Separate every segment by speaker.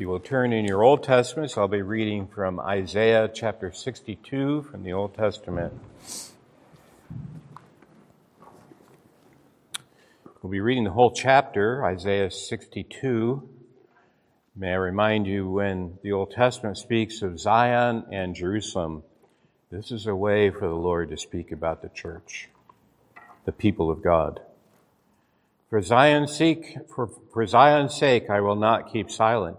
Speaker 1: You will turn in your Old Testaments, I'll be reading from Isaiah chapter 62 from the Old Testament. We'll be reading the whole chapter, Isaiah 62. May I remind you when the Old Testament speaks of Zion and Jerusalem, this is a way for the Lord to speak about the church, the people of God. For Zion's sake, for, for Zion's sake, I will not keep silent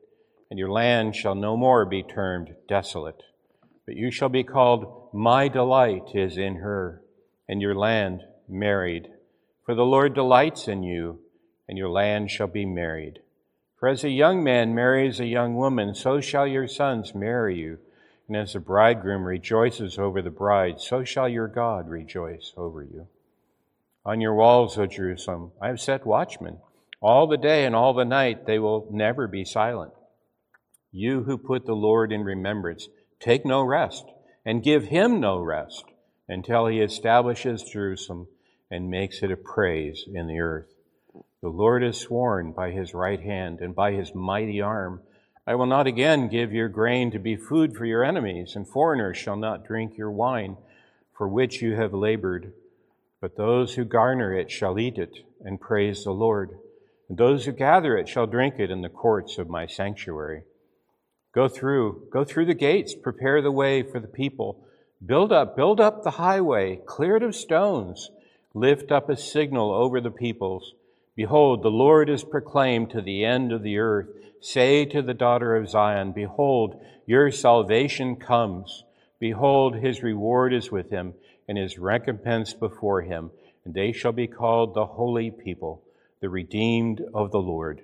Speaker 1: and your land shall no more be termed desolate. But you shall be called, My delight is in her, and your land married. For the Lord delights in you, and your land shall be married. For as a young man marries a young woman, so shall your sons marry you. And as the bridegroom rejoices over the bride, so shall your God rejoice over you. On your walls, O Jerusalem, I have set watchmen. All the day and all the night they will never be silent. You who put the Lord in remembrance, take no rest, and give him no rest until he establishes Jerusalem and makes it a praise in the earth. The Lord has sworn by his right hand and by his mighty arm, I will not again give your grain to be food for your enemies, and foreigners shall not drink your wine for which you have labored. But those who garner it shall eat it and praise the Lord, and those who gather it shall drink it in the courts of my sanctuary. Go through, go through the gates, prepare the way for the people. Build up, build up the highway, clear it of stones. Lift up a signal over the peoples. Behold, the Lord is proclaimed to the end of the earth. Say to the daughter of Zion, Behold, your salvation comes. Behold, his reward is with him, and his recompense before him. And they shall be called the holy people, the redeemed of the Lord.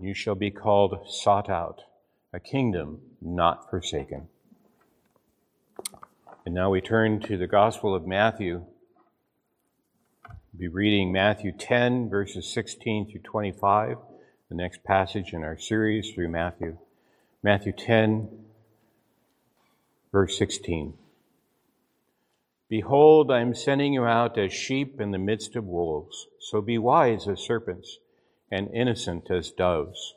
Speaker 1: You shall be called sought out a kingdom not forsaken. And now we turn to the Gospel of Matthew. We'll be reading Matthew 10, verses 16 through 25, the next passage in our series through Matthew. Matthew 10, verse 16. Behold, I am sending you out as sheep in the midst of wolves. So be wise as serpents and innocent as doves.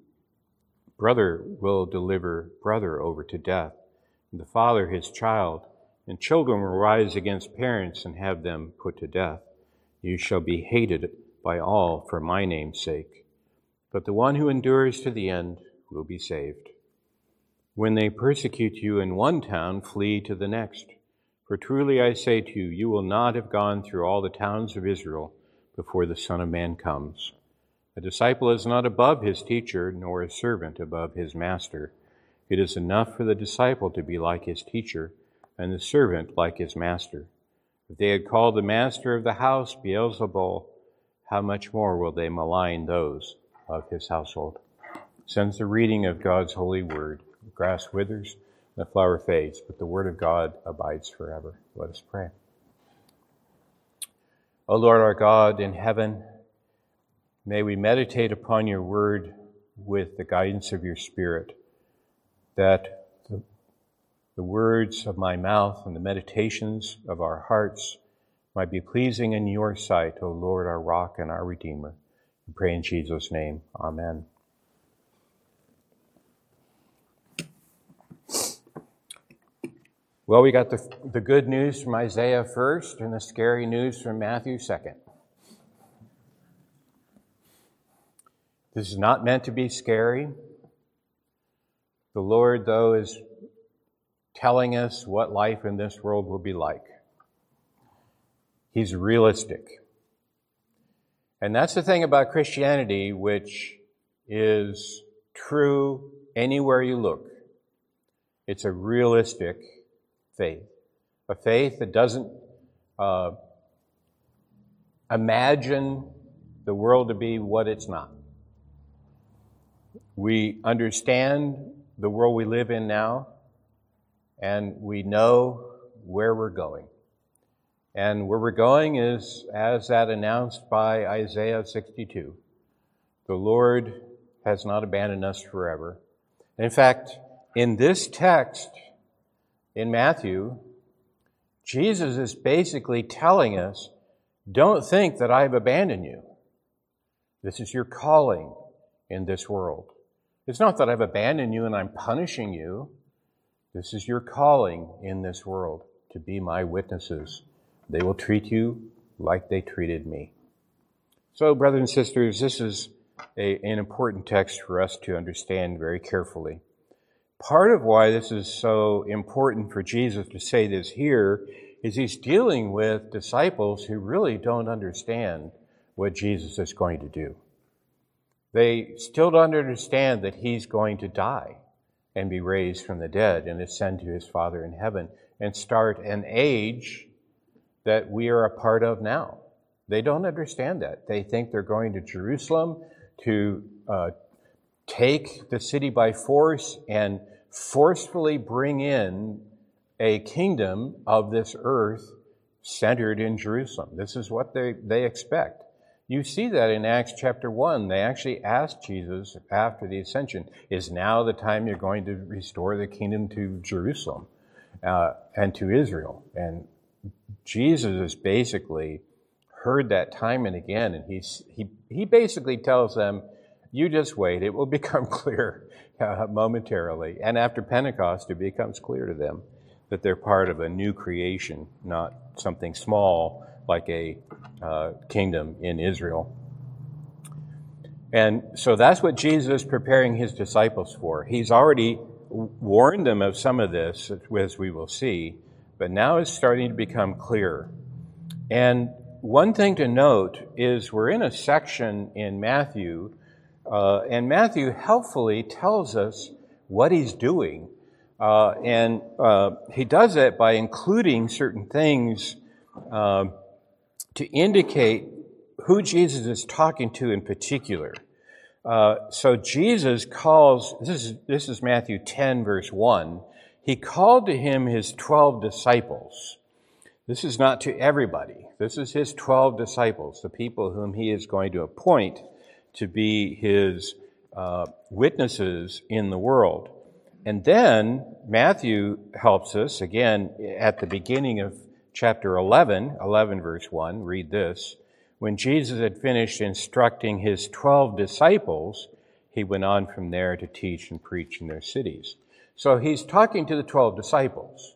Speaker 1: Brother will deliver brother over to death, and the father his child, and children will rise against parents and have them put to death. You shall be hated by all for my name's sake. But the one who endures to the end will be saved. When they persecute you in one town, flee to the next. For truly I say to you, you will not have gone through all the towns of Israel before the Son of Man comes. A disciple is not above his teacher, nor a servant above his master. It is enough for the disciple to be like his teacher, and the servant like his master. If they had called the master of the house Beelzebul, how much more will they malign those of his household? Since the reading of God's holy word, the grass withers, the flower fades, but the word of God abides forever. Let us pray. O Lord our God in heaven, May we meditate upon your word with the guidance of your spirit, that the, the, words of my mouth and the meditations of our hearts might be pleasing in your sight, O Lord, our rock and our redeemer. We pray in Jesus' name. Amen. Well, we got the, the good news from Isaiah first and the scary news from Matthew second. This is not meant to be scary. The Lord, though, is telling us what life in this world will be like. He's realistic. And that's the thing about Christianity, which is true anywhere you look. It's a realistic faith, a faith that doesn't uh, imagine the world to be what it's not. We understand the world we live in now, and we know where we're going. And where we're going is as that announced by Isaiah 62. The Lord has not abandoned us forever. In fact, in this text in Matthew, Jesus is basically telling us, don't think that I've abandoned you. This is your calling in this world. It's not that I've abandoned you and I'm punishing you. This is your calling in this world to be my witnesses. They will treat you like they treated me. So, brothers and sisters, this is a, an important text for us to understand very carefully. Part of why this is so important for Jesus to say this here is he's dealing with disciples who really don't understand what Jesus is going to do. They still don't understand that he's going to die and be raised from the dead and ascend to his Father in heaven and start an age that we are a part of now. They don't understand that. They think they're going to Jerusalem to uh, take the city by force and forcefully bring in a kingdom of this earth centered in Jerusalem. This is what they, they expect. You see that in Acts chapter 1. They actually asked Jesus after the ascension, Is now the time you're going to restore the kingdom to Jerusalem uh, and to Israel? And Jesus has basically heard that time and again, and he's, he, he basically tells them, You just wait, it will become clear uh, momentarily. And after Pentecost, it becomes clear to them that they're part of a new creation, not something small like a uh, kingdom in Israel. And so that's what Jesus is preparing his disciples for. He's already warned them of some of this, as we will see, but now it's starting to become clear. And one thing to note is we're in a section in Matthew, uh, and Matthew helpfully tells us what he's doing. Uh, and uh, he does it by including certain things uh, to indicate who Jesus is talking to in particular. Uh, so Jesus calls, this is, this is Matthew 10, verse 1. He called to him his 12 disciples. This is not to everybody. This is his 12 disciples, the people whom he is going to appoint to be his uh, witnesses in the world. And then Matthew helps us, again, at the beginning of chapter 11, 11 verse 1, read this. When Jesus had finished instructing his 12 disciples, he went on from there to teach and preach in their cities. So he's talking to the 12 disciples.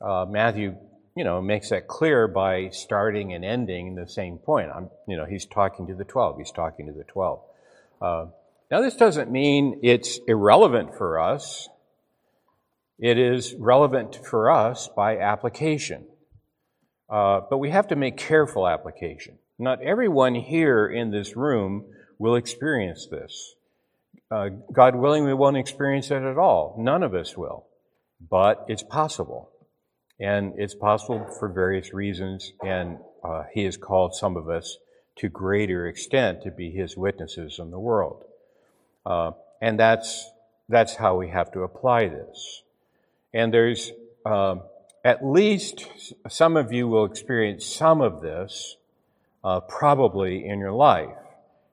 Speaker 1: Uh, Matthew, you know, makes that clear by starting and ending the same point. I'm, you know, he's talking to the 12. He's talking to the 12. Uh, now, this doesn't mean it's irrelevant for us. It is relevant for us by application. Uh, but we have to make careful application. Not everyone here in this room will experience this. Uh, God willing, we won't experience it at all. None of us will. But it's possible. And it's possible for various reasons, and uh, He has called some of us to greater extent to be His witnesses in the world. Uh, and that's, that's how we have to apply this. And there's uh, at least some of you will experience some of this uh, probably in your life.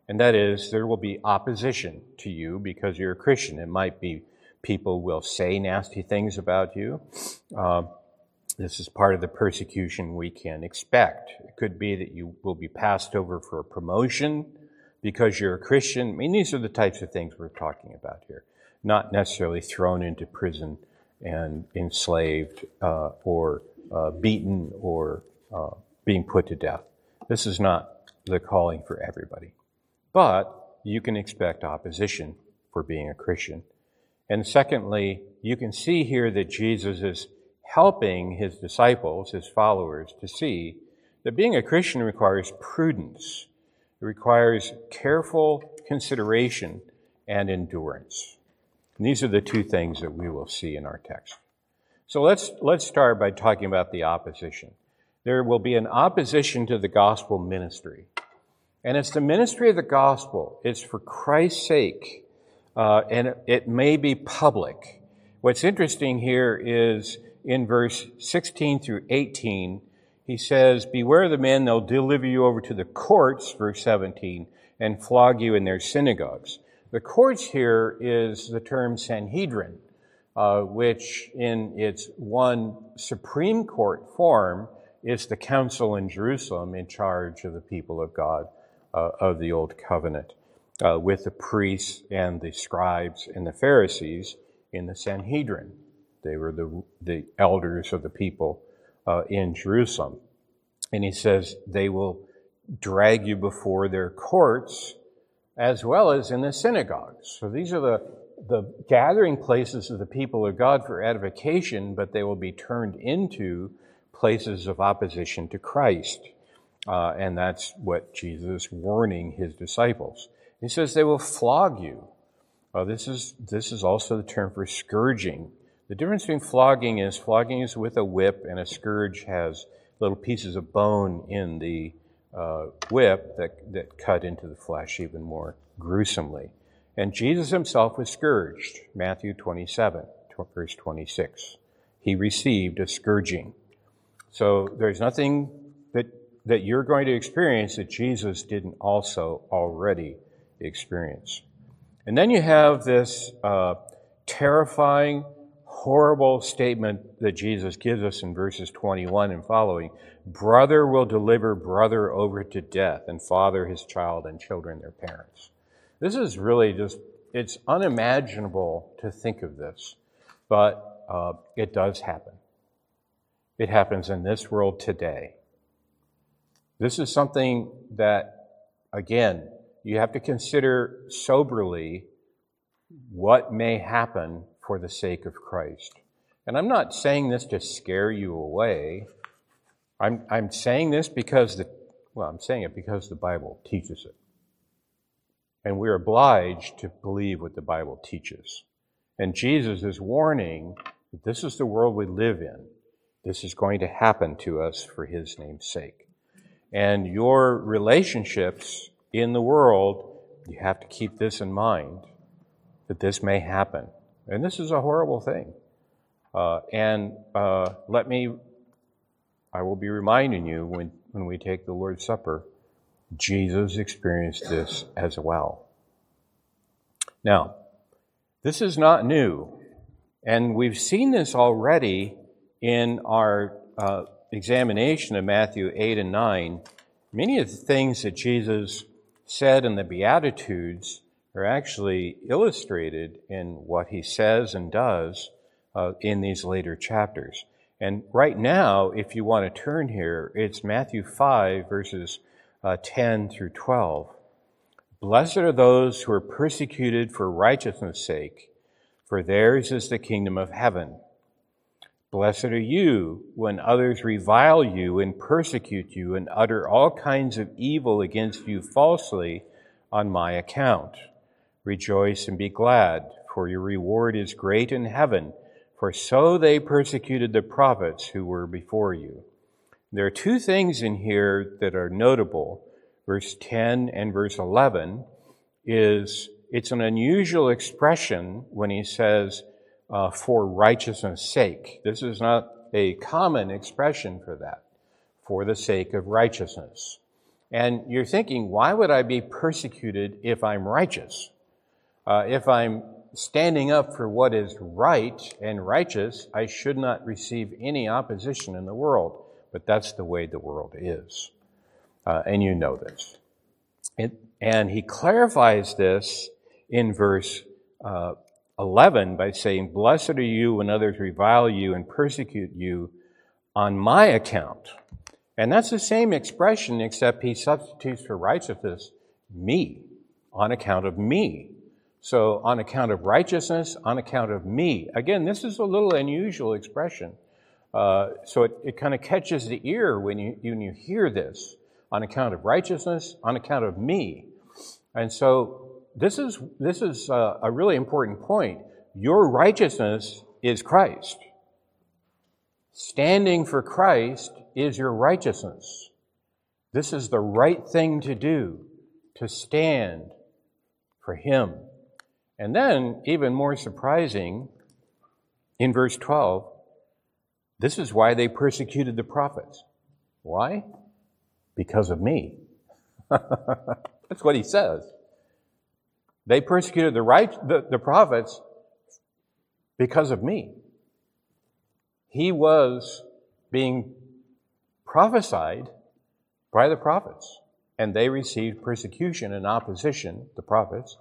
Speaker 1: And that is, there will be opposition to you because you're a Christian. It might be people will say nasty things about you. Uh, this is part of the persecution we can expect. It could be that you will be passed over for a promotion because you're a Christian. I mean, these are the types of things we're talking about here. Not necessarily thrown into prison and enslaved uh, or uh, beaten or uh, being put to death. This is not the calling for everybody. But you can expect opposition for being a Christian. And secondly, you can see here that Jesus is helping his disciples, his followers, to see that being a Christian requires prudence. It requires careful consideration and endurance. And these are the two things that we will see in our text. So let's, let's start by talking about the opposition. There will be an opposition to the gospel ministry. And it's the ministry of the gospel. It's for Christ's sake. Uh, and it, may be public. What's interesting here is in verse 16 through 18, he says, Beware the men, they'll deliver you over to the courts, verse 17, and flog you in their synagogues. The courts here is the term Sanhedrin, uh, which in its one Supreme Court form is the council in Jerusalem in charge of the people of God uh, of the Old Covenant, uh, with the priests and the scribes and the Pharisees in the Sanhedrin. They were the, the elders of the people uh, in Jerusalem. And he says they will drag you before their courts as well as in the synagogues. So these are the, the gathering places of the people of God for edification, but they will be turned into places of opposition to Christ. Uh, and that's what Jesus is warning his disciples. He says they will flog you. Uh, this is this is also the term for scourging. The difference between flogging is flogging is with a whip, and a scourge has little pieces of bone in the uh, whip that, that cut into the flesh even more gruesomely. And Jesus himself was scourged, Matthew 27, verse 26. He received a scourging. So there's nothing that, that you're going to experience that Jesus didn't also already experience. And then you have this uh, terrifying, horrible statement that Jesus gives us in verses 21 and following Brother will deliver brother over to death, and father his child, and children their parents. This is really just, it's unimaginable to think of this, but uh, it does happen. It happens in this world today. This is something that, again, you have to consider soberly what may happen for the sake of Christ. And I'm not saying this to scare you away. I'm, I'm saying this because the, well, I'm saying it because the Bible teaches it. And we're obliged to believe what the Bible teaches. And Jesus is warning that this is the world we live in. This is going to happen to us for His name's sake. And your relationships in the world, you have to keep this in mind that this may happen. And this is a horrible thing. Uh, and uh, let me, I will be reminding you when, when we take the Lord's Supper, Jesus experienced this as well. Now, this is not new. And we've seen this already in our uh, examination of Matthew 8 and 9. Many of the things that Jesus said in the Beatitudes are actually illustrated in what he says and does uh, in these later chapters. And right now, if you want to turn here, it's Matthew 5, verses uh, 10 through 12. Blessed are those who are persecuted for righteousness' sake, for theirs is the kingdom of heaven. Blessed are you when others revile you and persecute you and utter all kinds of evil against you falsely on my account. Rejoice and be glad, for your reward is great in heaven, for so they persecuted the prophets who were before you. There are two things in here that are notable. Verse 10 and verse 11 is it's an unusual expression when he says, uh, for righteousness' sake. This is not a common expression for that, for the sake of righteousness. And you're thinking, why would I be persecuted if I'm righteous? Uh, if I'm standing up for what is right and righteous, I should not receive any opposition in the world. But that's the way the world is. Uh, and you know this. It, and he clarifies this in verse uh, 11 by saying, Blessed are you when others revile you and persecute you on my account. And that's the same expression, except he substitutes for righteousness me, on account of me. So, on account of righteousness, on account of me. Again, this is a little unusual expression. Uh, so, it, it kind of catches the ear when you, when you hear this on account of righteousness, on account of me. And so, this is, this is a, a really important point. Your righteousness is Christ. Standing for Christ is your righteousness. This is the right thing to do, to stand for Him. And then, even more surprising, in verse 12, this is why they persecuted the prophets. Why? Because of me. That's what he says. They persecuted the right the, the prophets because of me. He was being prophesied by the prophets, and they received persecution and opposition, the prophets,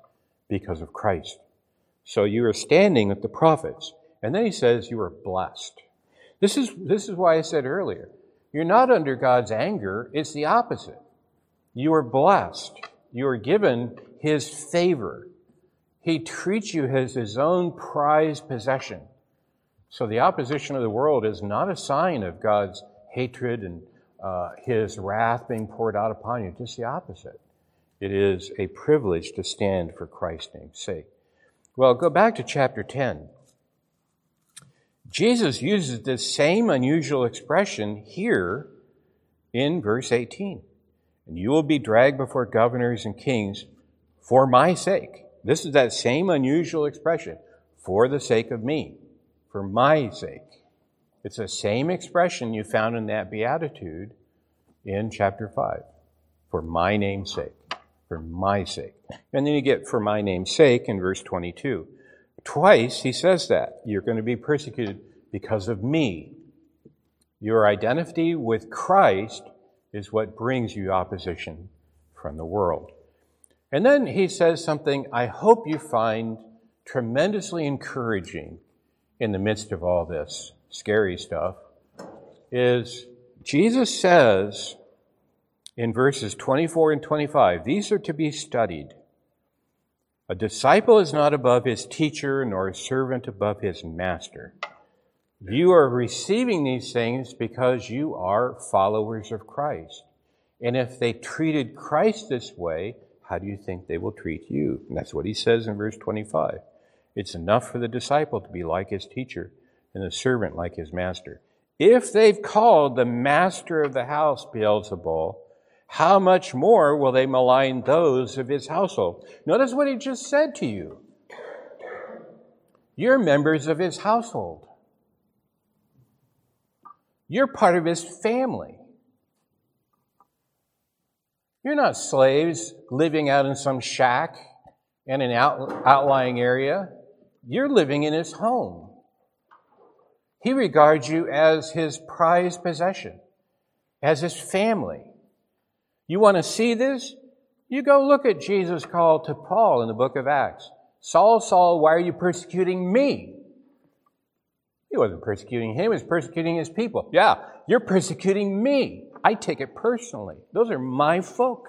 Speaker 1: because of Christ. So you are standing with the prophets. And then he says you are blessed. This is, this is why I said earlier, you're not under God's anger, it's the opposite. You are blessed. You are given his favor. He treats you as his own prized possession. So the opposition of the world is not a sign of God's hatred and uh, his wrath being poured out upon you, just the opposite. It is a privilege to stand for Christ's name's sake. Well, go back to chapter 10. Jesus uses this same unusual expression here in verse 18. And you will be dragged before governors and kings for my sake. This is that same unusual expression, for the sake of me, for my sake. It's the same expression you found in that beatitude in chapter 5. For my name's sake. For my sake. And then you get for my name's sake in verse 22. Twice he says that. You're going to be persecuted because of me. Your identity with Christ is what brings you opposition from the world. And then he says something I hope you find tremendously encouraging in the midst of all this scary stuff is Jesus says in verses 24 and 25, these are to be studied. A disciple is not above his teacher, nor a servant above his master. You are receiving these things because you are followers of Christ. And if they treated Christ this way, how do you think they will treat you? And that's what he says in verse 25. It's enough for the disciple to be like his teacher and the servant like his master. If they've called the master of the house Beelzebul, how much more will they malign those of his household? Notice what he just said to you. You're members of his household. You're part of his family. You're not slaves living out in some shack in an out, outlying area. You're living in his home. He regards you as his prized possession, as his family. You want to see this? You go look at Jesus' call to Paul in the book of Acts. Saul, Saul, why are you persecuting me? He wasn't persecuting him, he was persecuting his people. Yeah, you're persecuting me. I take it personally. Those are my folk.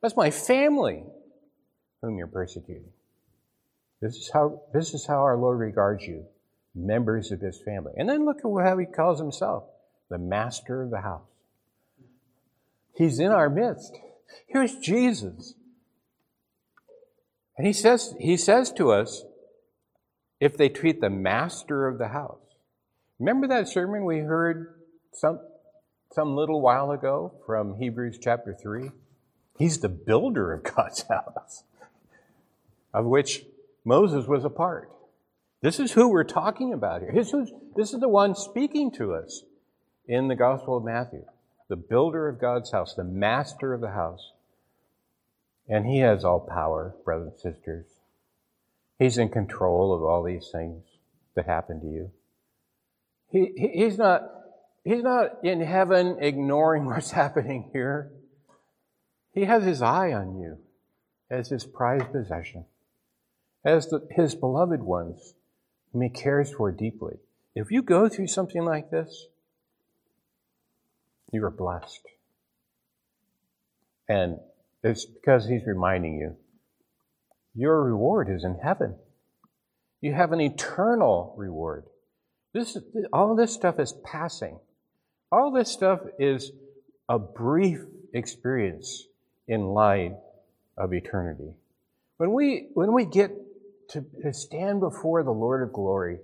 Speaker 1: That's my family whom you're persecuting. This is how, this is how our Lord regards you, members of his family. And then look at how he calls himself the master of the house. He's in our midst. Here's Jesus. And he says, he says to us, if they treat the master of the house. Remember that sermon we heard some, some little while ago from Hebrews chapter 3? He's the builder of God's house, of which Moses was a part. This is who we're talking about here. This is, this is the one speaking to us in the Gospel of Matthew. The builder of God's house, the master of the house. And he has all power, brothers and sisters. He's in control of all these things that happen to you. He, he's, not, he's not in heaven ignoring what's happening here. He has his eye on you as his prized possession, as the, his beloved ones whom he cares for deeply. If you go through something like this, you are blessed. And it's because he's reminding you Your reward is in heaven. You have an eternal reward. This, all this stuff is passing. All this stuff is a brief experience in light of eternity. When we, when we get to, to stand before the Lord of glory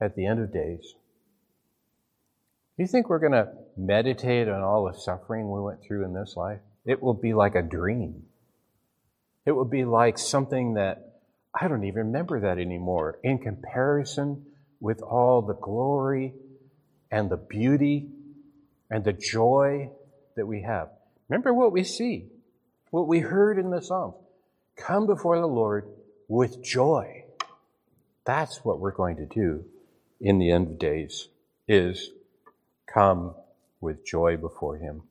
Speaker 1: at the end of days, do you think we're going to meditate on all the suffering we went through in this life? It will be like a dream. It will be like something that I don't even remember that anymore in comparison with all the glory and the beauty and the joy that we have. Remember what we see, what we heard in the Psalms. Come before the Lord with joy. That's what we're going to do in the end of days, is come with joy before Him.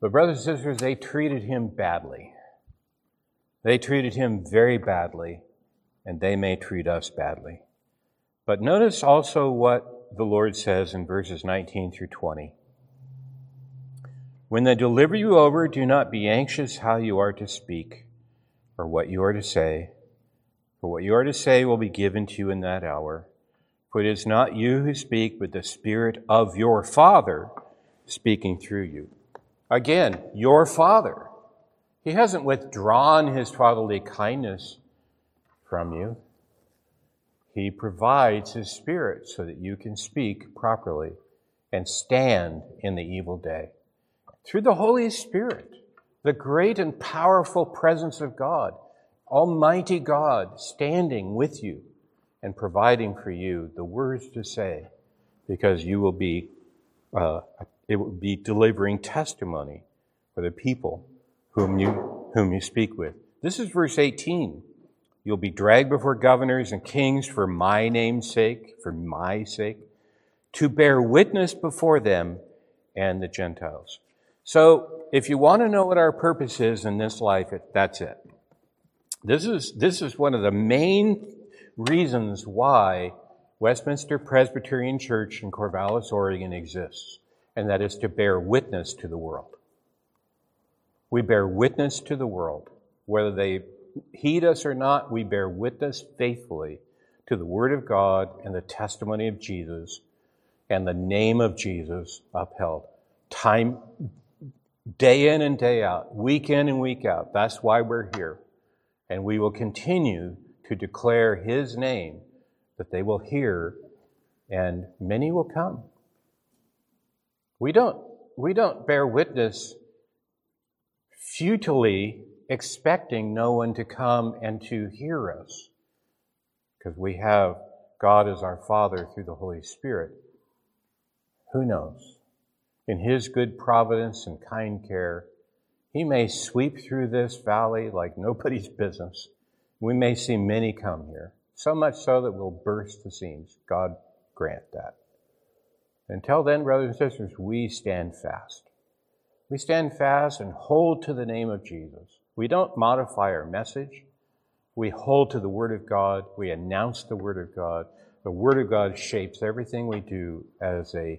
Speaker 1: But brothers and sisters, they treated him badly. They treated him very badly, and they may treat us badly. But notice also what the Lord says in verses 19 through 20. When they deliver you over, do not be anxious how you are to speak or what you are to say, for what you are to say will be given to you in that hour. For it is not you who speak, but the Spirit of your Father speaking through you. Again, your Father. He hasn't withdrawn his fatherly kindness from you. He provides His Spirit so that you can speak properly and stand in the evil day. Through the Holy Spirit, the great and powerful presence of God, Almighty God standing with you and providing for you the words to say, because you will be, uh, it will be delivering testimony for the people whom you, whom you speak with. This is verse 18. You'll be dragged before governors and kings for my name's sake, for my sake, to bear witness before them and the Gentiles. So, if you want to know what our purpose is in this life, that's it. This is, this is one of the main reasons why Westminster Presbyterian Church in Corvallis, Oregon exists, and that is to bear witness to the world. We bear witness to the world, whether they heed us or not, we bear witness faithfully to the Word of God and the testimony of Jesus and the name of Jesus upheld. Time, day in and day out, week in and week out. That's why we're here. And we will continue to declare His name that they will hear and many will come. We don't, we don't bear witness futilely expecting no one to come and to hear us because we have God as our Father through the Holy Spirit. Who knows? In His good providence and kind care, He may sweep through this valley like nobody's business. We may see many come here, so much so that we'll burst the seams. God grant that. Until then, brothers and sisters, we stand fast. We stand fast and hold to the name of Jesus. We don't modify our message. We hold to the Word of God. We announce the Word of God. The Word of God shapes everything we do as a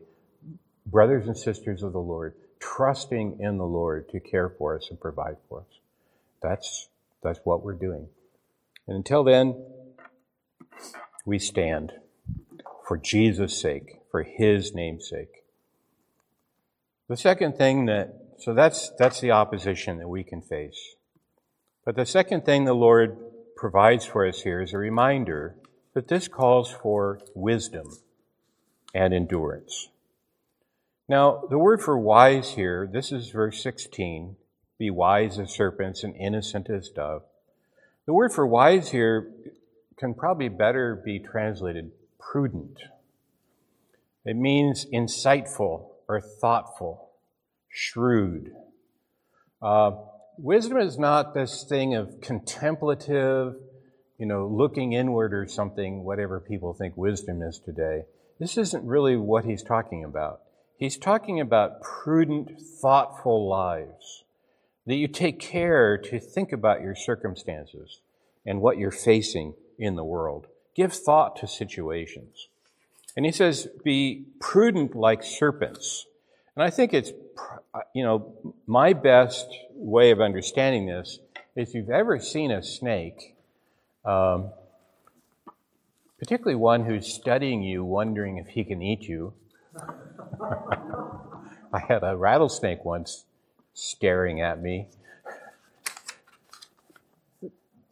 Speaker 1: brothers and sisters of the Lord, trusting in the Lord to care for us and provide for us. That's, that's what we're doing. And until then, we stand for Jesus' sake, for His name's sake. The second thing that, so that's, that's the opposition that we can face. But the second thing the Lord provides for us here is a reminder that this calls for wisdom and endurance. Now, the word for wise here, this is verse 16 be wise as serpents and innocent as dove. The word for wise here can probably better be translated prudent. It means insightful or thoughtful, shrewd. Uh, wisdom is not this thing of contemplative, you know, looking inward or something, whatever people think wisdom is today. This isn't really what he's talking about. He's talking about prudent, thoughtful lives. That you take care to think about your circumstances and what you're facing in the world. Give thought to situations. And he says, be prudent like serpents. And I think it's, you know, my best way of understanding this is if you've ever seen a snake, um, particularly one who's studying you, wondering if he can eat you. I had a rattlesnake once staring at me.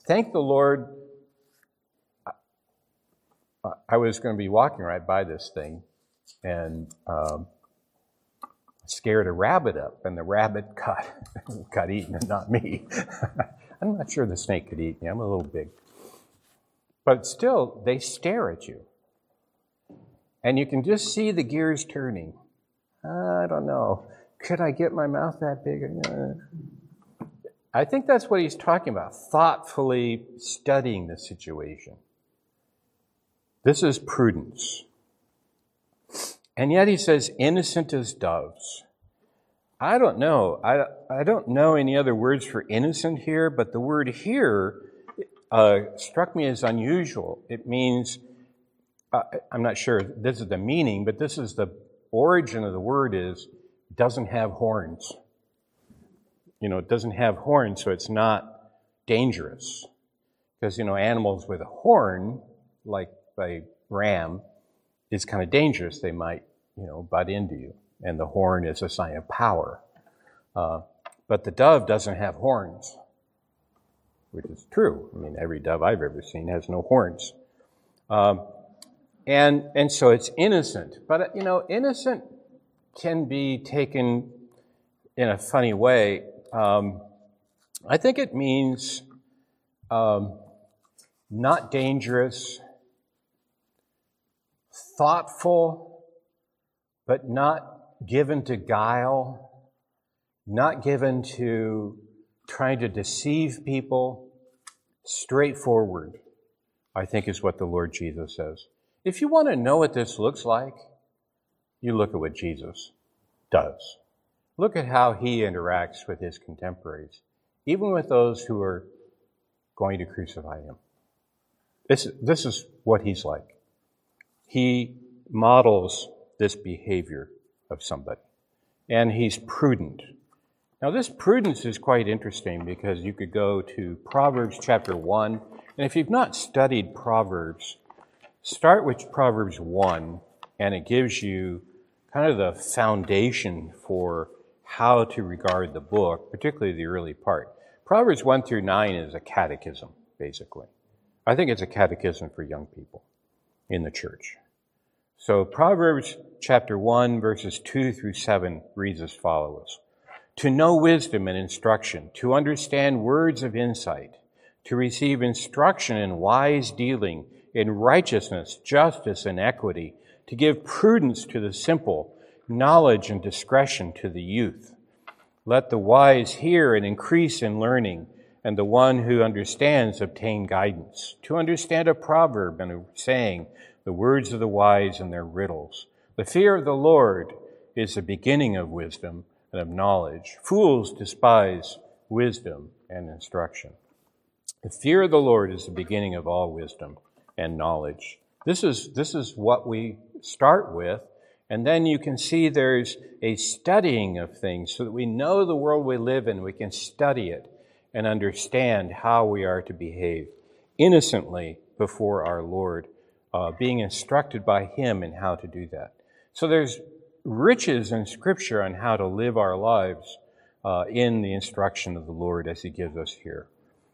Speaker 1: Thank the Lord, I was going to be walking right by this thing and um, scared a rabbit up, and the rabbit got, got eaten and not me. I'm not sure the snake could eat me, I'm a little big. But still, they stare at you. And you can just see the gears turning. I don't know. Could I get my mouth that big? I think that's what he's talking about, thoughtfully studying the situation. This is prudence. And yet he says, innocent as doves. I don't know. I, I don't know any other words for innocent here, but the word here uh, struck me as unusual. It means, uh, I'm not sure this is the meaning, but this is the origin of the word is doesn't have horns. You know, it doesn't have horns, so it's not dangerous. Because, you know, animals with a horn, like a ram, is kind of dangerous. They might, you know, butt into you. And the horn is a sign of power. Uh, but the dove doesn't have horns which is true. I mean, every dove I've ever seen has no horns. Um, and, and so it's innocent. But, you know, innocent can be taken in a funny way. Um, I think it means um, not dangerous, thoughtful, but not given to guile, not given to trying to deceive people. Straightforward, I think, is what the Lord Jesus says. If you want to know what this looks like, you look at what Jesus does. Look at how he interacts with his contemporaries, even with those who are going to crucify him. This, this is what he's like. He models this behavior of somebody, and he's prudent now, this prudence is quite interesting because you could go to Proverbs chapter 1, and if you've not studied Proverbs, start with Proverbs 1, and it gives you kind of the foundation for how to regard the book, particularly the early part. Proverbs 1 through 9 is a catechism, basically. I think it's a catechism for young people in the church. So Proverbs chapter 1, verses 2 through 7 reads as follows to know wisdom and instruction, to understand words of insight, to receive instruction in wise dealing, in righteousness, justice, and equity, to give prudence to the simple, knowledge and discretion to the youth. Let the wise hear and increase in learning, and the one who understands obtain guidance. To understand a proverb and a saying, the words of the wise and their riddles. The fear of the Lord is the beginning of wisdom and of knowledge. Fools despise wisdom and instruction. The fear of the Lord is the beginning of all wisdom and knowledge. This is, this is what we start with. And then you can see there's a studying of things so that we know the world we live in. We can study it and understand how we are to behave innocently before our Lord, uh, being instructed by Him in how to do that. So there's riches in Scripture on how to live our lives uh, in the instruction of the Lord as He gives us here.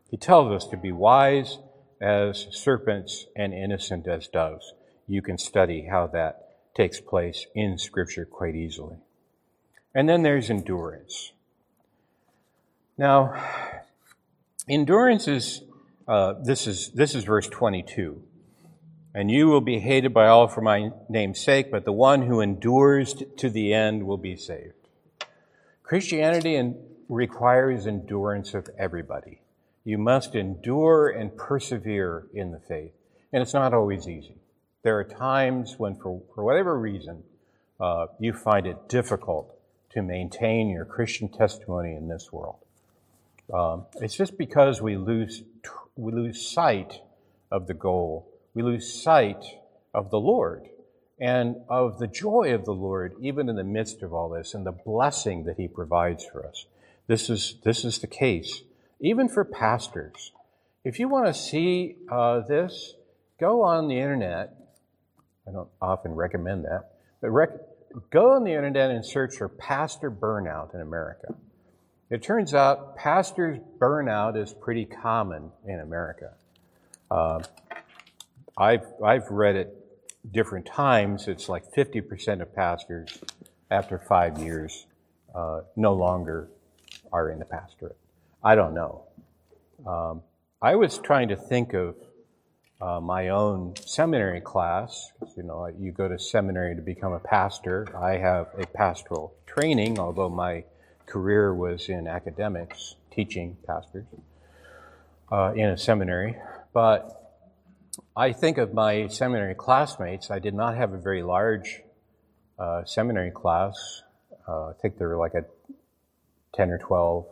Speaker 1: He tells us to be wise as serpents and innocent as doves. You can study how that takes place in Scripture quite easily. And then there's endurance. Now, endurance is, uh, this is, this is verse 22 and you will be hated by all for my name's sake, but the one who endures to the end will be saved. Christianity requires endurance of everybody. You must endure and persevere in the faith. And it's not always easy. There are times when, for, for whatever reason, uh, you find it difficult to maintain your Christian testimony in this world. Um, it's just because we lose, we lose sight of the goal we lose sight of the Lord and of the joy of the Lord, even in the midst of all this, and the blessing that He provides for us. This is, this is the case even for pastors. If you want to see uh, this, go on the internet. I don't often recommend that, but rec- go on the internet and search for pastor burnout in America. It turns out pastors burnout is pretty common in America. Uh, I've, I've read it different times. It's like 50% of pastors after five years uh, no longer are in the pastorate. I don't know. Um, I was trying to think of uh, my own seminary class. You know, you go to seminary to become a pastor. I have a pastoral training, although my career was in academics, teaching pastors uh, in a seminary. But I think of my seminary classmates. I did not have a very large uh, seminary class. Uh, I think there were like a 10 or 12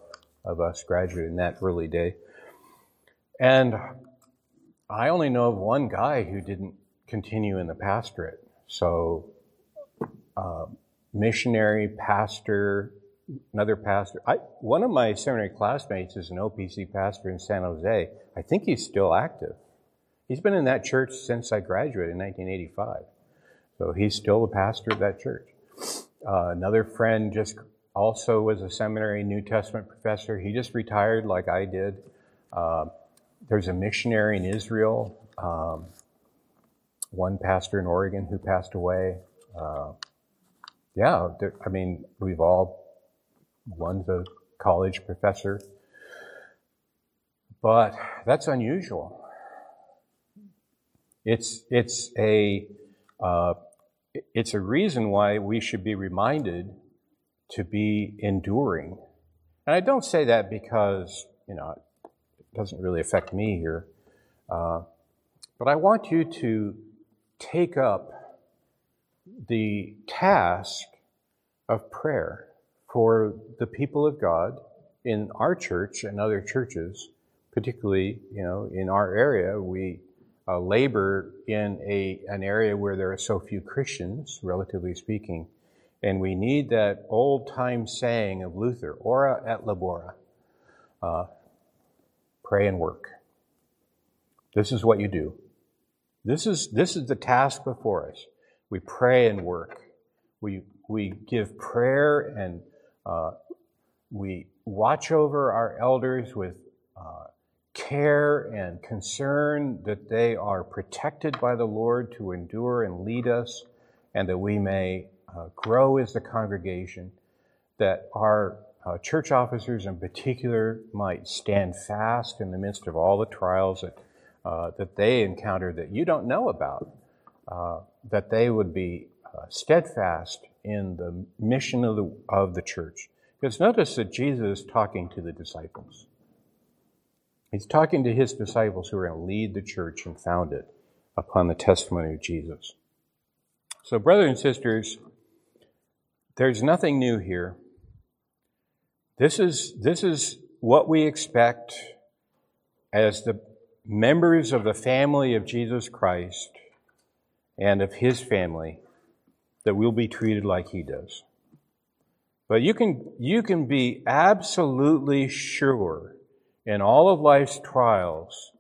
Speaker 1: of us graduated in that early day. And I only know of one guy who didn't continue in the pastorate. So, uh, missionary, pastor, another pastor. I, one of my seminary classmates is an OPC pastor in San Jose. I think he's still active. He's been in that church since I graduated in 1985. So he's still the pastor of that church. Uh, another friend just also was a seminary New Testament professor. He just retired like I did. Uh, there's a missionary in Israel, um, one pastor in Oregon who passed away. Uh, yeah, there, I mean, we've all, one's a college professor. But that's unusual. It's, it's a, uh, it's a reason why we should be reminded to be enduring. And I don't say that because, you know, doesn't really affect me here. Uh, but I want you to take up the task of prayer for the people of God in our church and other churches, particularly, you know, in our area, we uh, labor in a, an area where there are so few Christians, relatively speaking. And we need that old time saying of Luther, ora et labora, uh, pray and work. This is what you do. This is, this is the task before us. We pray and work. We, we give prayer and uh, we watch over our elders with uh, care and concern that they are protected by the Lord to endure and lead us, and that we may uh, grow as the congregation, that our uh, church officers in particular might stand fast in the midst of all the trials that, uh, that they encounter that you don't know about, uh, that they would be uh, steadfast in the mission of the, of the church. Because notice that Jesus is talking to the disciples. He's talking to his disciples who are going to lead the church and found it upon the testimony of Jesus. So, brothers and sisters, there's nothing new here. This is, this is what we expect as the members of the family of Jesus Christ and of his family that we'll be treated like he does. But you can, you can be absolutely sure in all of life's trials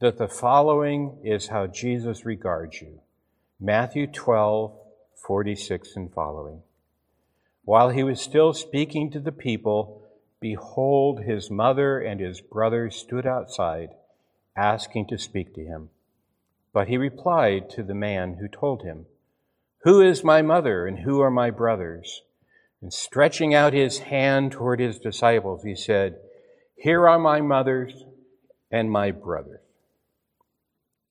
Speaker 1: that the following is how Jesus regards you. Matthew 12, 46 and following. While he was still speaking to the people, behold, his mother and his brothers stood outside, asking to speak to him. But he replied to the man who told him, Who is my mother and who are my brothers? And stretching out his hand toward his disciples, he said, here are my mothers and my brothers.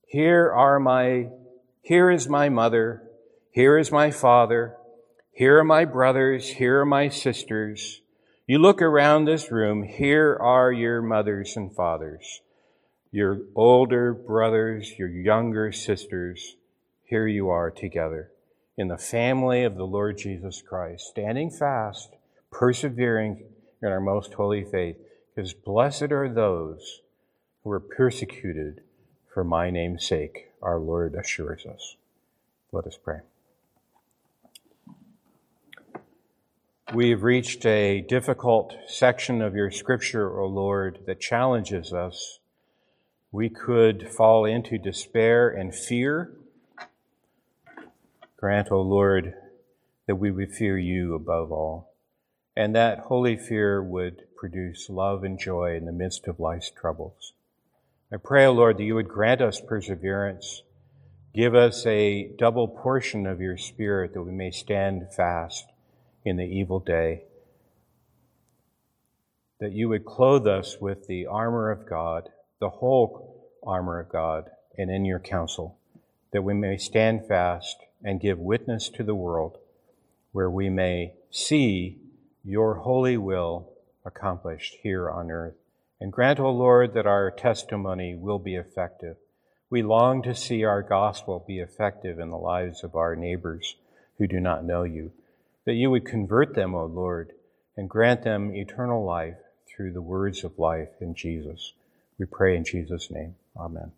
Speaker 1: Here are my, here is my mother. Here is my father. Here are my brothers. Here are my sisters. You look around this room. Here are your mothers and fathers, your older brothers, your younger sisters. Here you are together in the family of the Lord Jesus Christ, standing fast, persevering in our most holy faith. Because blessed are those who are persecuted for my name's sake, our Lord assures us. Let us pray. We have reached a difficult section of your scripture, O Lord, that challenges us. We could fall into despair and fear. Grant, O Lord, that we would fear you above all, and that holy fear would produce love and joy in the midst of life's troubles. I pray, O Lord, that you would grant us perseverance. Give us a double portion of your Spirit that we may stand fast in the evil day. That you would clothe us with the armor of God, the whole armor of God, and in your counsel, that we may stand fast and give witness to the world, where we may see your holy will accomplished here on earth. And grant, O Lord, that our testimony will be effective. We long to see our gospel be effective in the lives of our neighbors who do not know you that you would convert them, O Lord, and grant them eternal life through the words of life in Jesus. We pray in Jesus' name. Amen.